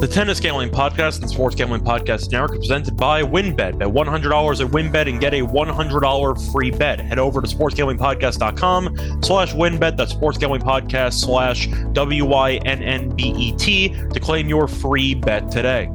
The Tennis Gambling Podcast and Sports Gambling Podcast Network presented by WinBet. Bet $100 at WinBet and get a $100 free bet. Head over to sportsgamblingpodcast.com slash WinBet. That's sportsgamblingpodcast slash W-Y-N-N-B-E-T to claim your free bet today.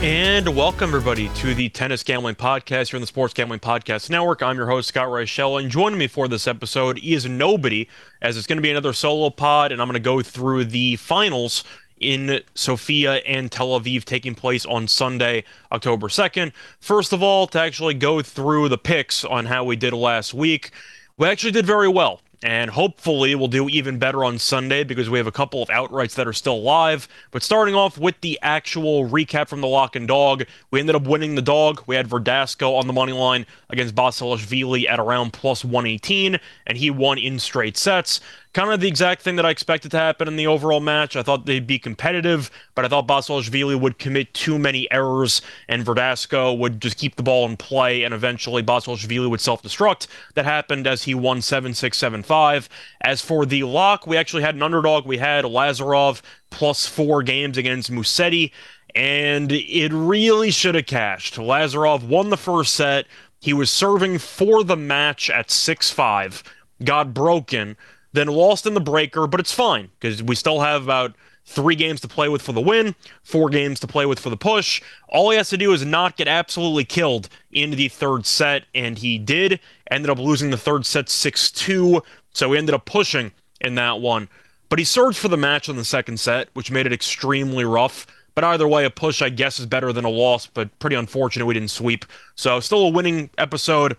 And welcome, everybody, to the Tennis Gambling Podcast here on the Sports Gambling Podcast Network. I'm your host, Scott Reichel, and joining me for this episode is nobody, as it's going to be another solo pod, and I'm going to go through the finals in Sofia and Tel Aviv taking place on Sunday, October 2nd. First of all, to actually go through the picks on how we did last week, we actually did very well and hopefully we'll do even better on Sunday because we have a couple of outrights that are still live. But starting off with the actual recap from the lock and dog, we ended up winning the dog. We had Verdasco on the money line against Basilashvili at around plus 118, and he won in straight sets kind of the exact thing that I expected to happen in the overall match. I thought they'd be competitive, but I thought Basilashvili would commit too many errors and Verdasco would just keep the ball in play and eventually Basilashvili would self-destruct. That happened as he won 7-6, 7-5. As for the lock, we actually had an underdog. We had Lazarov plus four games against Musetti, and it really should have cashed. Lazarov won the first set. He was serving for the match at 6-5, got broken, then lost in the breaker, but it's fine because we still have about three games to play with for the win, four games to play with for the push. All he has to do is not get absolutely killed in the third set, and he did. Ended up losing the third set 6 2, so he ended up pushing in that one. But he surged for the match in the second set, which made it extremely rough. But either way, a push, I guess, is better than a loss, but pretty unfortunate we didn't sweep. So, still a winning episode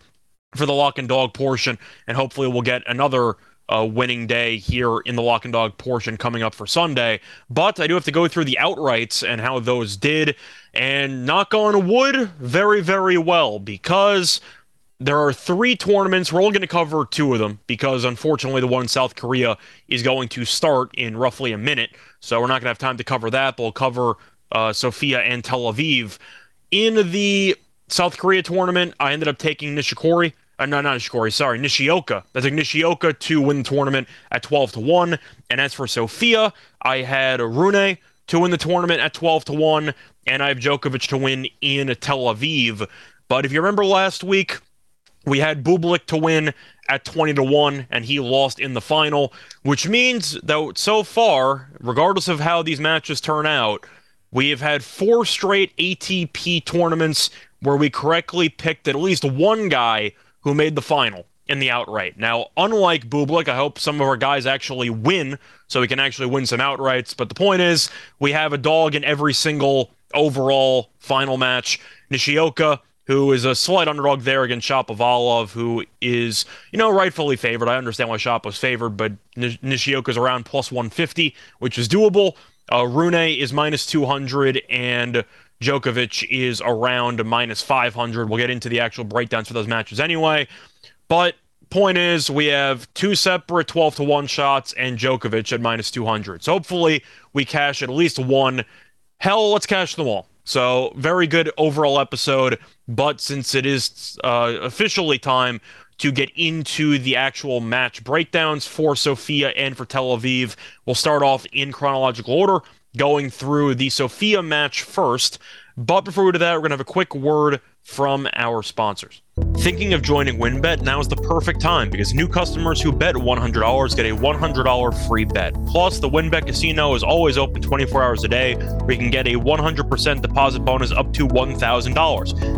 for the lock and dog portion, and hopefully we'll get another uh, winning day here in the lock and dog portion coming up for Sunday. But I do have to go through the outrights and how those did. And knock on wood, very, very well because there are three tournaments. We're only going to cover two of them because unfortunately the one in South Korea is going to start in roughly a minute. So we're not going to have time to cover that, but we'll cover uh, Sofia and Tel Aviv. In the South Korea tournament, I ended up taking Nishikori uh, no, not Nishikori, sorry, Nishioka. That's like Nishioka to win the tournament at 12 to 1. And as for Sofia, I had Rune to win the tournament at 12 to 1, and I have Djokovic to win in Tel Aviv. But if you remember last week, we had Bublik to win at 20 to 1 and he lost in the final, which means that so far, regardless of how these matches turn out, we have had four straight ATP tournaments where we correctly picked at least one guy who made the final in the outright. Now, unlike Bublik, I hope some of our guys actually win so we can actually win some outrights. But the point is, we have a dog in every single overall final match. Nishioka, who is a slight underdog there against Shapovalov, who is, you know, rightfully favored. I understand why Shop was favored, but Nishioka is around plus 150, which is doable. Uh, Rune is minus 200, and Djokovic is around minus 500. We'll get into the actual breakdowns for those matches anyway. But point is, we have two separate 12 to 1 shots and Djokovic at minus 200. So hopefully we cash at least one. Hell, let's cash them all. So very good overall episode. But since it is uh, officially time to get into the actual match breakdowns for Sofia and for Tel Aviv, we'll start off in chronological order going through the Sofia match first. But before we do that, we're going to have a quick word from our sponsors. Thinking of joining WinBet? Now is the perfect time because new customers who bet $100 get a $100 free bet. Plus, the WinBet Casino is always open 24 hours a day where you can get a 100% deposit bonus up to $1,000.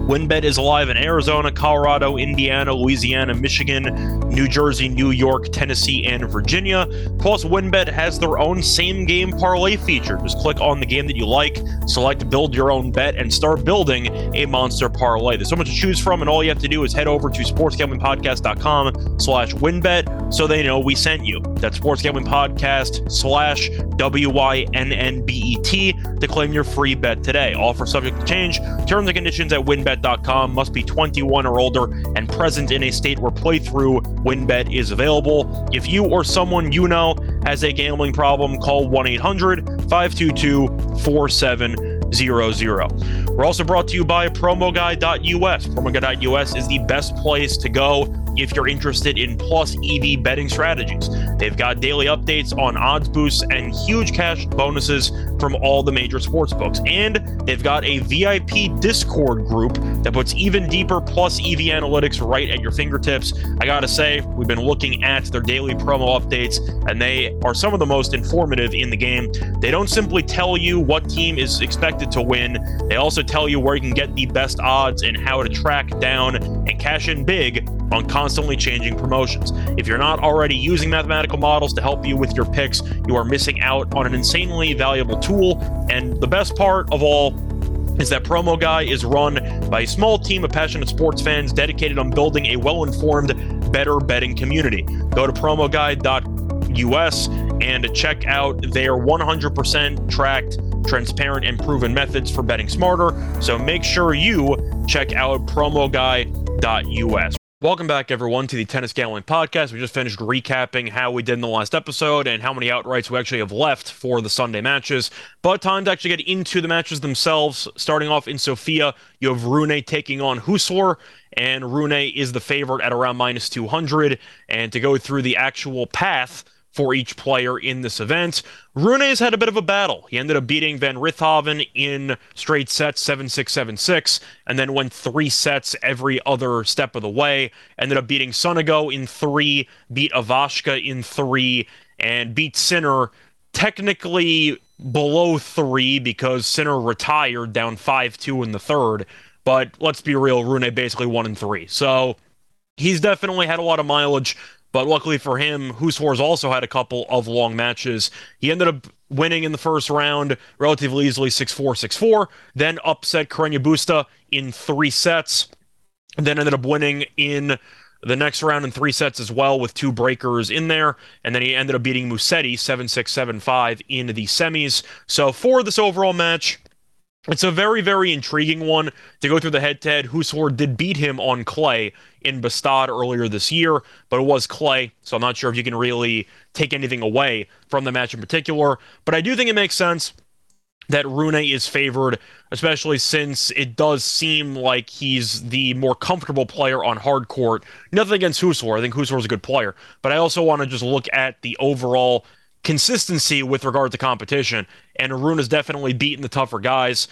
WinBet is live in Arizona, Colorado, Indiana, Louisiana, Michigan, New Jersey, New York, Tennessee, and Virginia. Plus, WinBet has their own same game parlay feature. Just click on the game that you like, select build your own bet, and start building a monster parlay. There's so much to choose from, and all you have to do is head over to sportsgamblingpodcast.com slash winbet so they know we sent you. That's sportsgamblingpodcast slash W-Y-N-N-B-E-T to claim your free bet today. Offer subject to change. Terms and conditions at wynnbet.com must be 21 or older and present in a state where playthrough winbet is available. If you or someone you know has a gambling problem, call 1 800 522 4700. We're also brought to you by PromoGuy.us. PromoGuy.us is the best place to go if you're interested in plus EV betting strategies. They've got daily updates on odds boosts and huge cash bonuses from all the major sports books. And they've got a VIP Discord group that puts even deeper plus EV analytics right at your fingertips. I gotta say, we've been looking at their daily promo updates, and they are some of the most informative in the game. They don't simply tell you what team is expected to win, they also tell you where you can get the best odds and how to track down and cash in big on constantly changing promotions. If you're not already using mathematical models to help you with your picks, you are missing out on an insanely valuable tool. And the best part of all is that Promo Guy is run by a small team of passionate sports fans dedicated on building a well informed, better betting community. Go to promoguy.us and check out their 100% tracked, transparent, and proven methods for betting smarter. So make sure you check out promoguy.us. Welcome back, everyone, to the Tennis Gambling Podcast. We just finished recapping how we did in the last episode and how many outrights we actually have left for the Sunday matches. But time to actually get into the matches themselves. Starting off in Sofia, you have Rune taking on Husler, and Rune is the favorite at around minus 200. And to go through the actual path for each player in this event. Rune has had a bit of a battle. He ended up beating Van Rijthoven in straight sets 7 6 7 6, and then went three sets every other step of the way. Ended up beating Sonego in three, beat Ivashka in three, and beat Sinner technically below three because Sinner retired down 5 2 in the third. But let's be real, Rune basically won in three. So he's definitely had a lot of mileage. But luckily for him, Husler's also had a couple of long matches. He ended up winning in the first round relatively easily 6 4 6 4, then upset Carreño Busta in three sets, and then ended up winning in the next round in three sets as well with two breakers in there. And then he ended up beating Musetti 7 6 7 5 in the semis. So for this overall match, it's a very, very intriguing one to go through the head to head. Husler did beat him on clay in Bastad earlier this year, but it was clay, so I'm not sure if you can really take anything away from the match in particular. But I do think it makes sense that Rune is favored, especially since it does seem like he's the more comfortable player on hard court. Nothing against Husler. I think Husler is a good player, but I also want to just look at the overall consistency with regard to competition. And Arun has definitely beaten the tougher guys.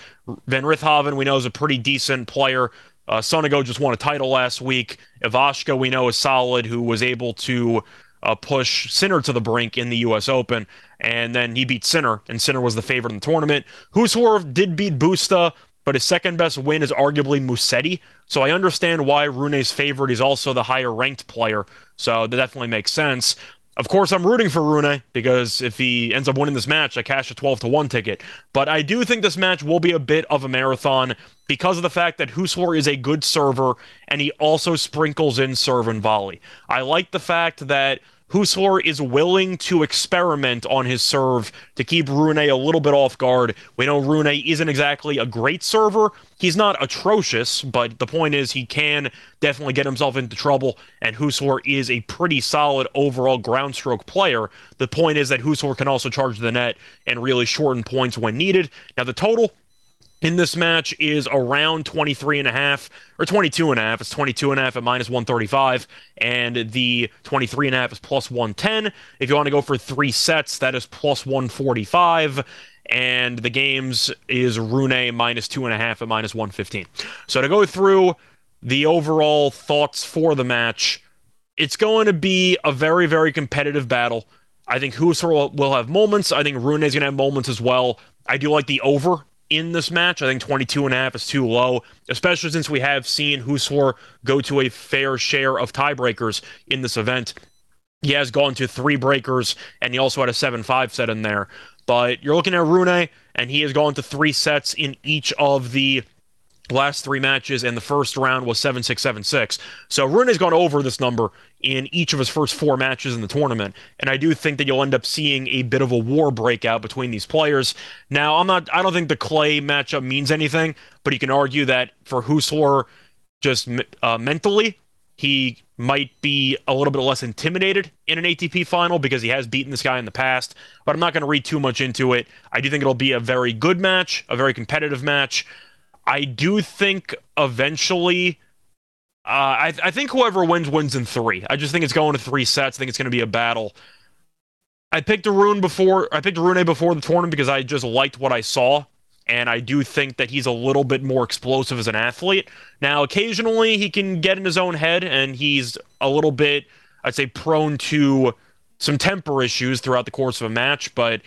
Van Rijthoven, we know, is a pretty decent player. Uh, Sonego just won a title last week. Ivashka, we know, is solid, who was able to uh, push Sinner to the brink in the U.S. Open. And then he beat Sinner, and Sinner was the favorite in the tournament. Husler did beat Busta, but his second best win is arguably Musetti. So I understand why Rune's favorite. He's also the higher ranked player. So that definitely makes sense. Of course, I'm rooting for Rune because if he ends up winning this match, I cash a 12 to 1 ticket. But I do think this match will be a bit of a marathon because of the fact that Husler is a good server and he also sprinkles in serve and volley. I like the fact that Husler is willing to experiment on his serve to keep Rune a little bit off guard. We know Rune isn't exactly a great server. He's not atrocious, but the point is he can definitely get himself into trouble, and Husler is a pretty solid overall ground stroke player. The point is that Husler can also charge the net and really shorten points when needed. Now, the total in this match is around 23 and a half or 22 and a half. It's 22 and a half at minus 135 and the 23 and a half is plus 110. If you want to go for three sets, that is plus 145 and the games is Rune minus two and a half at minus 115. So to go through the overall thoughts for the match, it's going to be a very, very competitive battle. I think Husler will have moments. I think Rune is going to have moments as well. I do like the over in this match. I think 22 and a half is too low, especially since we have seen Husler go to a fair share of tiebreakers in this event. He has gone to three breakers, and he also had a 7 5 set in there. But you're looking at Rune, and he has gone to three sets in each of the last three matches, and the first round was 7 6 7 6. So Rune has gone over this number in each of his first four matches in the tournament. And I do think that you'll end up seeing a bit of a war breakout between these players. Now, I'm not, I don't think the Clay matchup means anything, but you can argue that for Husler, just uh, mentally, he might be a little bit less intimidated in an ATP final because he has beaten this guy in the past. But I'm not going to read too much into it. I do think it'll be a very good match, a very competitive match. I do think eventually uh, I, I think whoever wins wins in three. I just think it's going to three sets. I think it's going to be a battle. I picked a Rune before. I picked Rune before the tournament because I just liked what I saw, and I do think that he's a little bit more explosive as an athlete. Now, occasionally he can get in his own head, and he's a little bit, I'd say, prone to some temper issues throughout the course of a match. But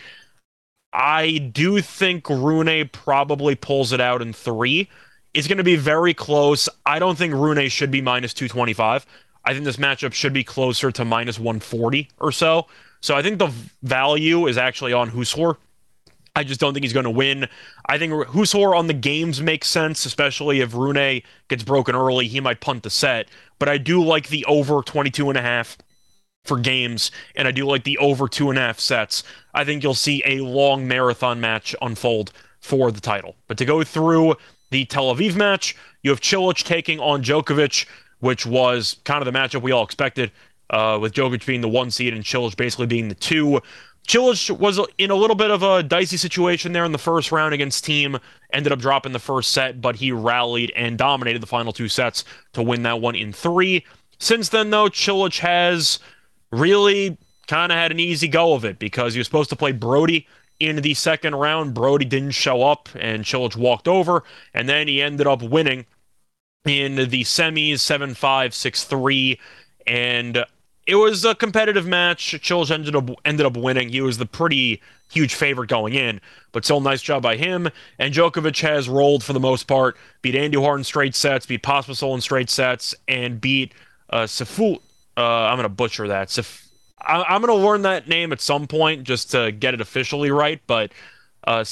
I do think Rune probably pulls it out in three. It's going to be very close. I don't think Rune should be minus 225. I think this matchup should be closer to minus 140 or so. So I think the value is actually on Husler. I just don't think he's going to win. I think Husler on the games makes sense, especially if Rune gets broken early. He might punt the set. But I do like the over 22 and a half for games, and I do like the over two and a half sets. I think you'll see a long marathon match unfold for the title. But to go through the Tel Aviv match, you have Cilic taking on Djokovic, which was kind of the matchup we all expected uh, with Djokovic being the one seed and Cilic basically being the two. Cilic was in a little bit of a dicey situation there in the first round against team, Ended up dropping the first set, but he rallied and dominated the final two sets to win that one in three. Since then, though, Cilic has really kind of had an easy go of it because he was supposed to play Brody in the second round. Brody didn't show up, and Cilic walked over, and then he ended up winning in the semis 7 5, 6 3. And it was a competitive match. Cilic ended up ended up winning. He was the pretty huge favorite going in, but still nice job by him. And Djokovic has rolled for the most part, beat Andujar in straight sets, beat Pospisil in straight sets, and beat uh. Uh, I'm gonna butcher that. Sif- I- am gonna learn that name at some point just to get it officially right, but uh.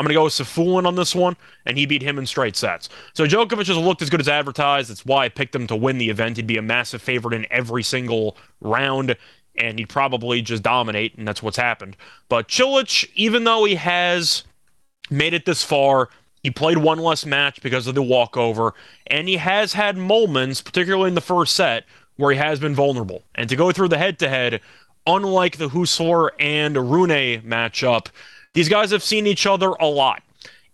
I'm going to go with Sefulin on this one, and he beat him in straight sets. So Djokovic has looked as good as advertised. That's why I picked him to win the event. He'd be a massive favorite in every single round, and he'd probably just dominate, and that's what's happened. But Cilic, even though he has made it this far, he played one less match because of the walkover, and he has had moments, particularly in the first set, where he has been vulnerable. And to go through the head to head, unlike the Husler and Rune matchup, these guys have seen each other a lot,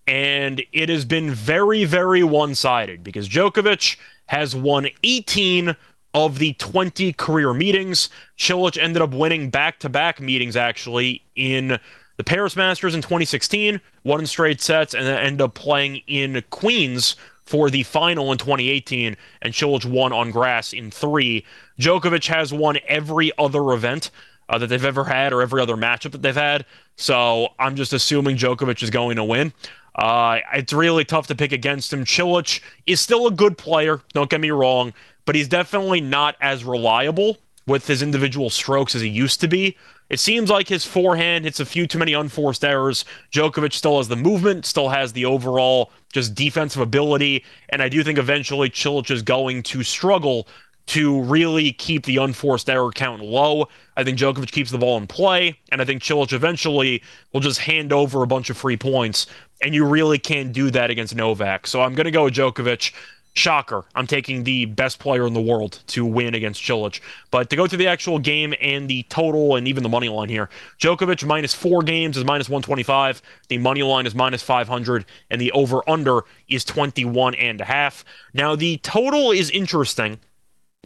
and it has been very, very one sided because Djokovic has won 18 of the 20 career meetings. Cilic ended up winning back to back meetings, actually, in the Paris Masters in 2016, won in straight sets, and then ended up playing in Queens for the final in 2018, and Cilic won on grass in three. Djokovic has won every other event uh, that they've ever had or every other matchup that they've had. So I'm just assuming Djokovic is going to win. Uh, it's really tough to pick against him. Cilic is still a good player, don't get me wrong, but he's definitely not as reliable with his individual strokes as he used to be. It seems like his forehand hits a few too many unforced errors. Djokovic still has the movement, still has the overall just defensive ability, and I do think eventually Cilic is going to struggle to really keep the unforced error count low. I think Djokovic keeps the ball in play, and I think Cilic eventually will just hand over a bunch of free points, and you really can't do that against Novak. So I'm going to go with Djokovic. Shocker. I'm taking the best player in the world to win against Cilic. But to go through the actual game and the total and even the money line here, Djokovic minus four games is minus 125. The money line is minus 500, and the over under is 21 and a half. Now, the total is interesting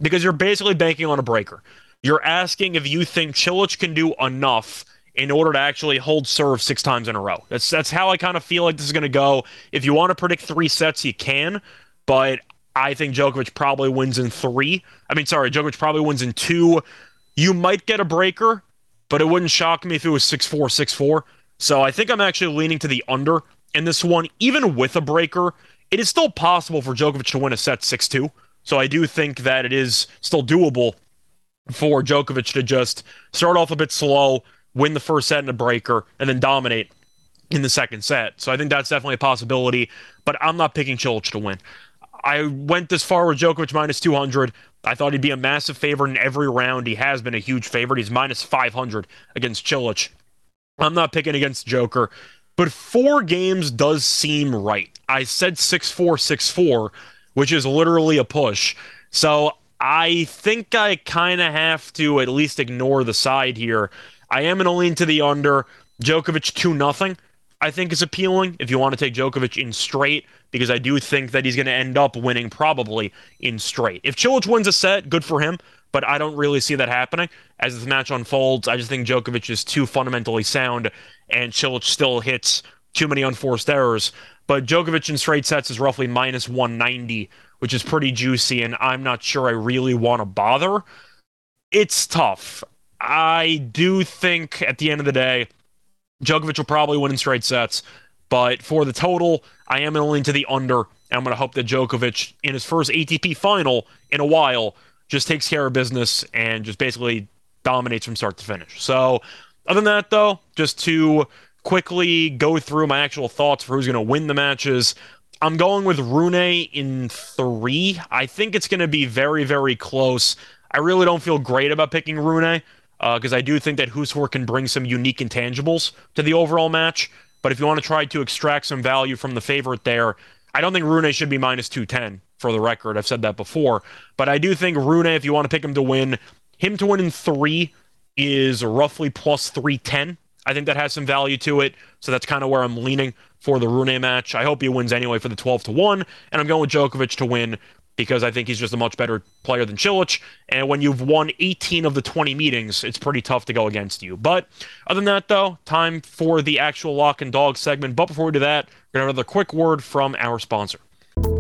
because you're basically banking on a breaker. You're asking if you think Cilic can do enough in order to actually hold serve six times in a row. That's that's how I kind of feel like this is going to go. If you want to predict three sets, you can, but I think Djokovic probably wins in three. I mean, sorry, Djokovic probably wins in two. You might get a breaker, but it wouldn't shock me if it was 6 4, 6 4. So I think I'm actually leaning to the under in this one. Even with a breaker, it is still possible for Djokovic to win a set 6 2. So I do think that it is still doable for Djokovic to just start off a bit slow, win the first set in a breaker, and then dominate in the second set. So I think that's definitely a possibility, but I'm not picking Cilic to win. I went this far with Djokovic minus 200. I thought he'd be a massive favorite in every round. He has been a huge favorite. He's minus 500 against Cilic. I'm not picking against Joker, but four games does seem right. I said 6 4, 6 4 which is literally a push. So I think I kind of have to at least ignore the side here. I am to lean to the under. Djokovic 2 nothing. I think is appealing if you want to take Djokovic in straight, because I do think that he's going to end up winning probably in straight. If Cilic wins a set, good for him, but I don't really see that happening as this match unfolds. I just think Djokovic is too fundamentally sound, and Cilic still hits too many unforced errors. But Djokovic in straight sets is roughly minus 190, which is pretty juicy, and I'm not sure I really want to bother. It's tough. I do think at the end of the day, Djokovic will probably win in straight sets, but for the total, I am to to the under. And I'm going to hope that Djokovic, in his first ATP final in a while, just takes care of business and just basically dominates from start to finish. So, other than that, though, just to quickly go through my actual thoughts for who's going to win the matches, I'm going with Rune in three. I think it's going to be very, very close. I really don't feel great about picking Rune because uh, I do think that Husler can bring some unique intangibles to the overall match. But if you want to try to extract some value from the favorite there, I don't think Rune should be minus 210 for the record. I've said that before. But I do think Rune, if you want to pick him to win, him to win in three is roughly plus 310. I think that has some value to it. So that's kind of where I'm leaning for the Rune match. I hope he wins anyway for the 12 to 1. And I'm going with Djokovic to win because I think he's just a much better player than Cilic. And when you've won 18 of the 20 meetings, it's pretty tough to go against you. But other than that, though, time for the actual lock and dog segment. But before we do that, we're going to have another quick word from our sponsor.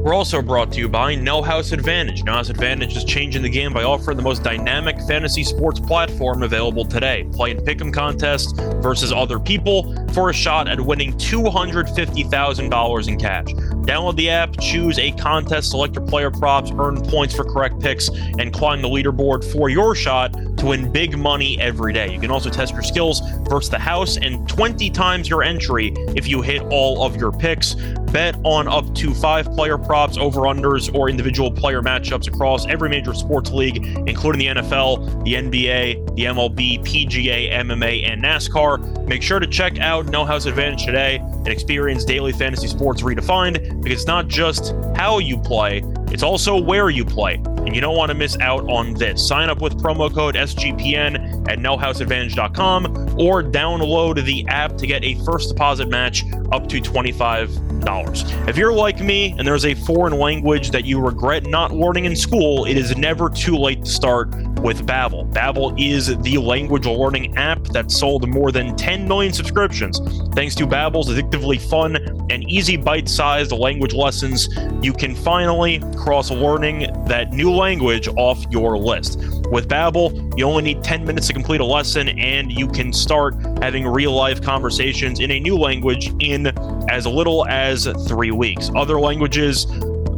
We're also brought to you by No House Advantage. No House Advantage is changing the game by offering the most dynamic fantasy sports platform available today. Play in pick'em contests versus other people for a shot at winning $250,000 in cash. Download the app, choose a contest, select your player props, earn points for correct picks, and climb the leaderboard for your shot to win big money every day. You can also test your skills versus the house and 20 times your entry if you hit all of your picks. Bet on up to five player props, over unders, or individual player matchups across every major sports league, including the NFL, the NBA, the MLB, PGA, MMA, and NASCAR. Make sure to check out No House Advantage today and experience daily fantasy sports redefined because it's not just how you play, it's also where you play. And you don't want to miss out on this. Sign up with promo code SGPN at nohouseadvantage.com or download the app to get a first deposit match up to $25. If you're like me and there's a foreign language that you regret not learning in school, it is never too late to start with Babbel. Babbel is the language learning app that sold more than 10 million subscriptions. Thanks to Babbel's addictively fun and easy bite-sized language lessons, you can finally cross learning that new language off your list. With Babbel, you only need 10 minutes to complete a lesson and you can start having real-life conversations in a new language in as little as 3 weeks. Other languages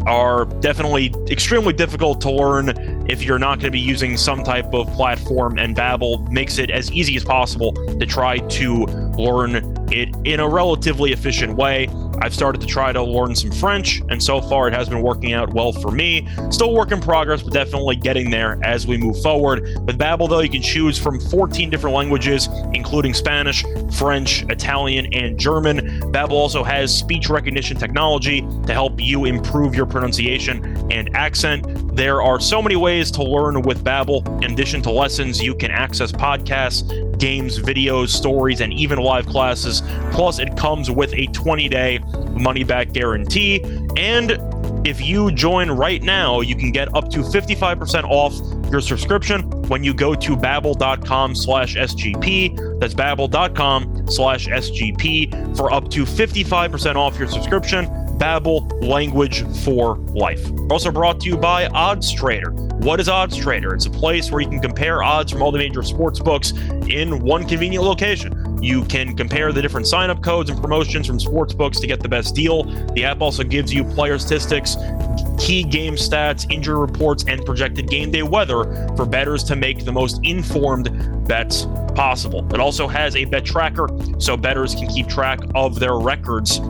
are definitely extremely difficult to learn if you're not going to be using some type of platform and Babbel makes it as easy as possible to try to learn it in a relatively efficient way. I've started to try to learn some French, and so far it has been working out well for me. Still work in progress, but definitely getting there as we move forward. With Babbel, though, you can choose from 14 different languages, including Spanish, French, Italian, and German. Babbel also has speech recognition technology to help you improve your pronunciation and accent. There are so many ways to learn with Babbel. In addition to lessons, you can access podcasts, games, videos, stories, and even live classes. Plus, it comes with a 20 day money back guarantee. And if you join right now, you can get up to 55% off your subscription when you go to babbel.com slash SGP. That's babbel.com slash SGP for up to 55% off your subscription. Babbel, language for life. Also brought to you by Odds Trader. What is Odds Trader? It's a place where you can compare odds from all the major sports books in one convenient location. You can compare the different sign up codes and promotions from sports books to get the best deal. The app also gives you player statistics, key game stats, injury reports, and projected game day weather for bettors to make the most informed bets possible. It also has a bet tracker so bettors can keep track of their records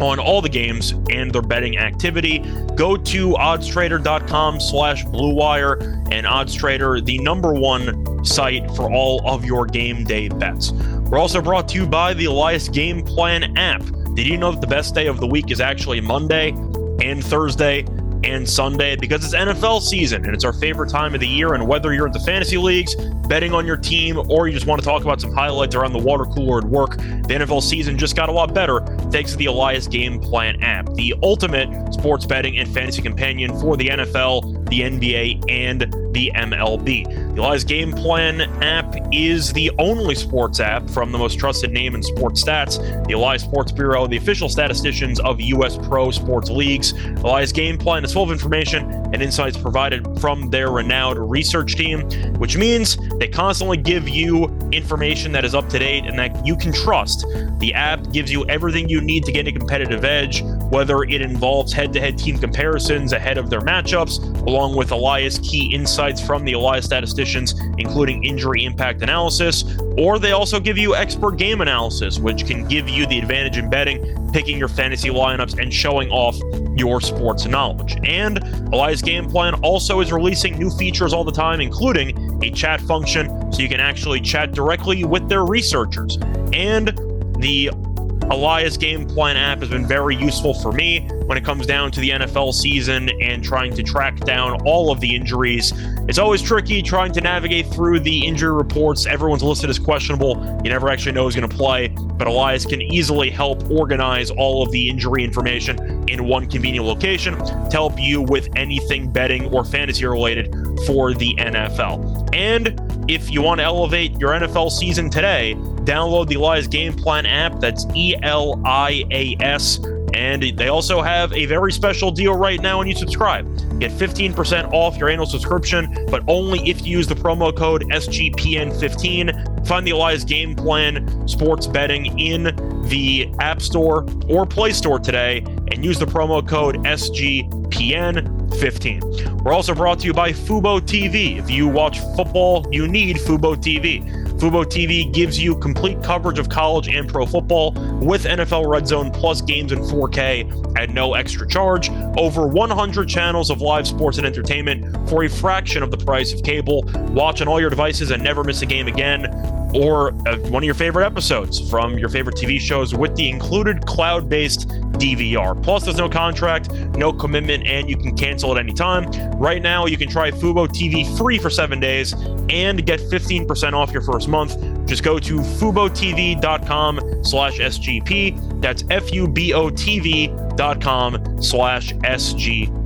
on all the games and their betting activity. Go to oddstrader.com slash bluewire and oddstrader, the number one site for all of your game day bets. We're also brought to you by the Elias Game Plan app. Did you know that the best day of the week is actually Monday and Thursday and Sunday because it's NFL season and it's our favorite time of the year. And whether you're at the fantasy leagues, betting on your team, or you just want to talk about some highlights around the water cooler at work, the NFL season just got a lot better thanks to the Elias Game Plan app, the ultimate sports betting and fantasy companion for the NFL, the NBA, and the MLB. The Elias Game Plan app is the only sports app from the most trusted name in sports stats, the Elias Sports Bureau, the official statisticians of U.S. pro sports leagues. Elias Game Plan is full of information and insights provided from their renowned research team, which means they constantly give you information that is up to date and that you can trust. The app gives you everything you need to get a competitive edge, whether it involves head to head team comparisons ahead of their matchups, along with Elias key insights from the Elias statisticians, including injury impact analysis, or they also give you expert game analysis, which can give you the advantage in betting, picking your fantasy lineups, and showing off your sports knowledge. And Elias Game Plan also is releasing new features all the time, including a chat function so you can actually chat directly with their researchers. And the Elias Game Plan app has been very useful for me when it comes down to the NFL season and trying to track down all of the injuries. It's always tricky trying to navigate through the injury reports. Everyone's listed as questionable. You never actually know who's going to play, but Elias can easily help organize all of the injury information in one convenient location to help you with anything betting or fantasy related for the NFL. And if you want to elevate your NFL season today, download the Elias Game Plan app. That's E L I A S. And they also have a very special deal right now when you subscribe. Get 15% off your annual subscription, but only if you use the promo code SGPN15. Find the Elias Game Plan sports betting in the App Store or Play Store today and use the promo code SGPN15. We're also brought to you by Fubo TV. If you watch football, you need Fubo TV. Fubo TV gives you complete coverage of college and pro football with NFL Red Zone plus games in 4K at no extra charge. Over 100 channels of live sports and entertainment for a fraction of the price of cable. Watch on all your devices and never miss a game again or uh, one of your favorite episodes from your favorite TV shows with the included cloud based DVR. Plus, there's no contract, no commitment, and you can cancel at any time. Right now, you can try Fubo TV free for seven days and get 15% off your first month. Just go to FuboTV.com slash SGP. That's F-U-B-O-T-V.com slash SGP.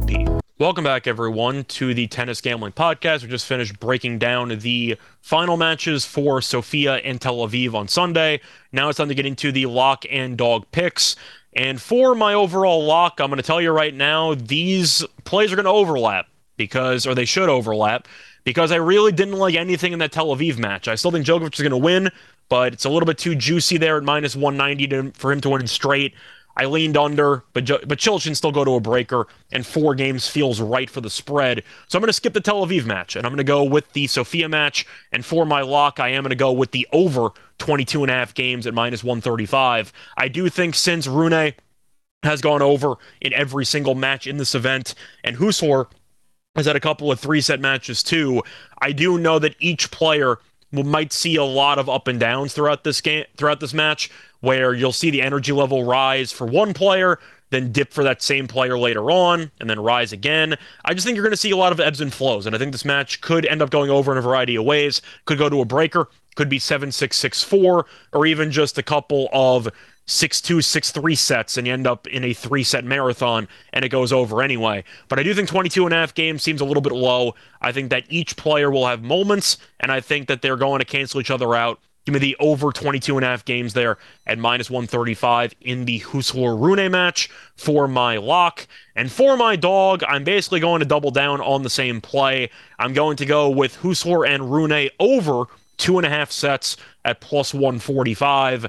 Welcome back, everyone, to the Tennis Gambling Podcast. We just finished breaking down the final matches for Sofia and Tel Aviv on Sunday. Now it's time to get into the lock and dog picks. And for my overall lock, I'm going to tell you right now, these plays are going to overlap because, or they should overlap, because I really didn't like anything in that Tel Aviv match. I still think Djokovic is going to win, but it's a little bit too juicy there at minus 190 to, for him to win straight. I leaned under, but but Cilic can still go to a breaker, and four games feels right for the spread. So I'm going to skip the Tel Aviv match, and I'm going to go with the Sofia match. And for my lock, I am going to go with the over 22 and a half games at minus 135. I do think since Rune has gone over in every single match in this event, and Husler has had a couple of three set matches too, I do know that each player might see a lot of up and downs throughout this game throughout this match where you'll see the energy level rise for one player then dip for that same player later on and then rise again. I just think you're going to see a lot of ebbs and flows and i think this match could end up going over in a variety of ways. Could go to a breaker could be 7-6-6-4 or even just a couple of six two, six three sets, and you end up in a three set marathon and it goes over anyway. But I do think 22 and a half games seems a little bit low. I think that each player will have moments, and I think that they're going to cancel each other out. Give me the over 22 and a half games there at minus 135 in the Husler Rune match for my lock. And for my dog, I'm basically going to double down on the same play. I'm going to go with Husler and Rune over two and a half sets at plus 145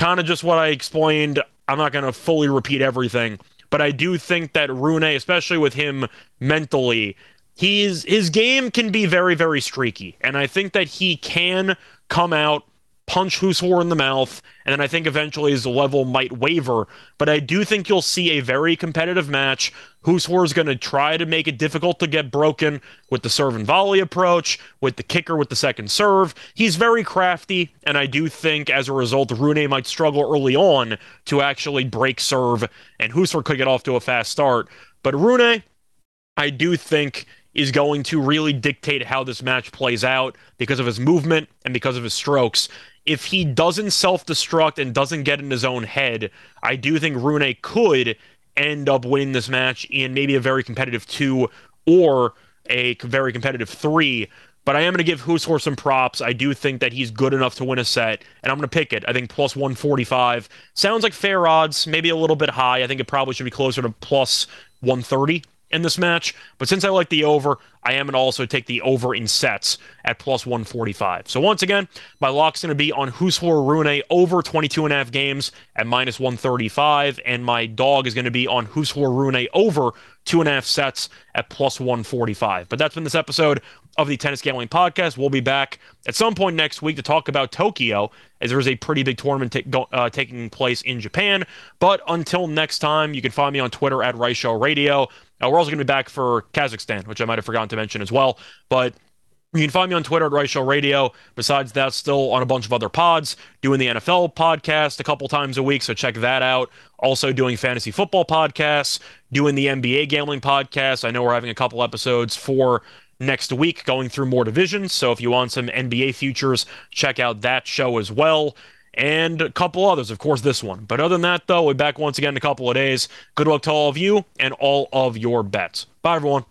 kind of just what I explained. I'm not going to fully repeat everything, but I do think that Rune, especially with him mentally, he's his game can be very very streaky, and I think that he can come out punch Husler in the mouth, and then I think eventually his level might waver. But I do think you'll see a very competitive match. Husler is going to try to make it difficult to get broken with the serve and volley approach, with the kicker with the second serve. He's very crafty, and I do think as a result, Rune might struggle early on to actually break serve, and Husler could get off to a fast start. But Rune, I do think is going to really dictate how this match plays out because of his movement and because of his strokes. If he doesn't self destruct and doesn't get in his own head, I do think Rune could end up winning this match in maybe a very competitive two or a very competitive three. But I am going to give Husler some props. I do think that he's good enough to win a set, and I'm going to pick it. I think plus 145 sounds like fair odds, maybe a little bit high. I think it probably should be closer to plus 130 in this match. But since I like the over, I am going to also take the over in sets at plus 145. So once again, my lock's going to be on Husler Rune over 22 and a half games at minus 135, and my dog is going to be on Husler Rune over two and a half sets at plus 145. But that's been this episode of the Tennis Gambling Podcast. We'll be back at some point next week to talk about Tokyo, as there is a pretty big tournament t- go, uh, taking place in Japan. But until next time, you can find me on Twitter at Rice Show Radio. Uh, we're also going to be back for Kazakhstan, which I might have forgotten to mention as well. But you can find me on Twitter at Rice Show Radio. Besides that, still on a bunch of other pods, doing the NFL podcast a couple times a week, so check that out. Also doing fantasy football podcasts, doing the NBA gambling podcast. I know we're having a couple episodes for next week going through more divisions. So if you want some NBA futures, check out that show as well. And a couple others, of course, this one. But other than that, though, we're back once again in a couple of days. Good luck to all of you and all of your bets. Bye, everyone.